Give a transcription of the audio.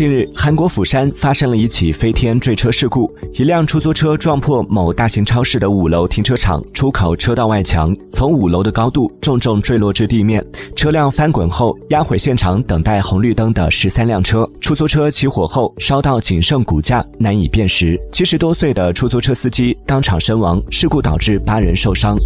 近日韩国釜山发生了一起飞天坠车事故一辆出租车撞破某大型超市的五楼停车场出口车道外墙从五楼的高度重重坠落至地面车辆翻滚后压毁现场等待红绿灯的十三辆车。出租车起火后烧到仅剩骨架。难以辨识七十多岁的出租车司机当场身亡事故导致八人受伤。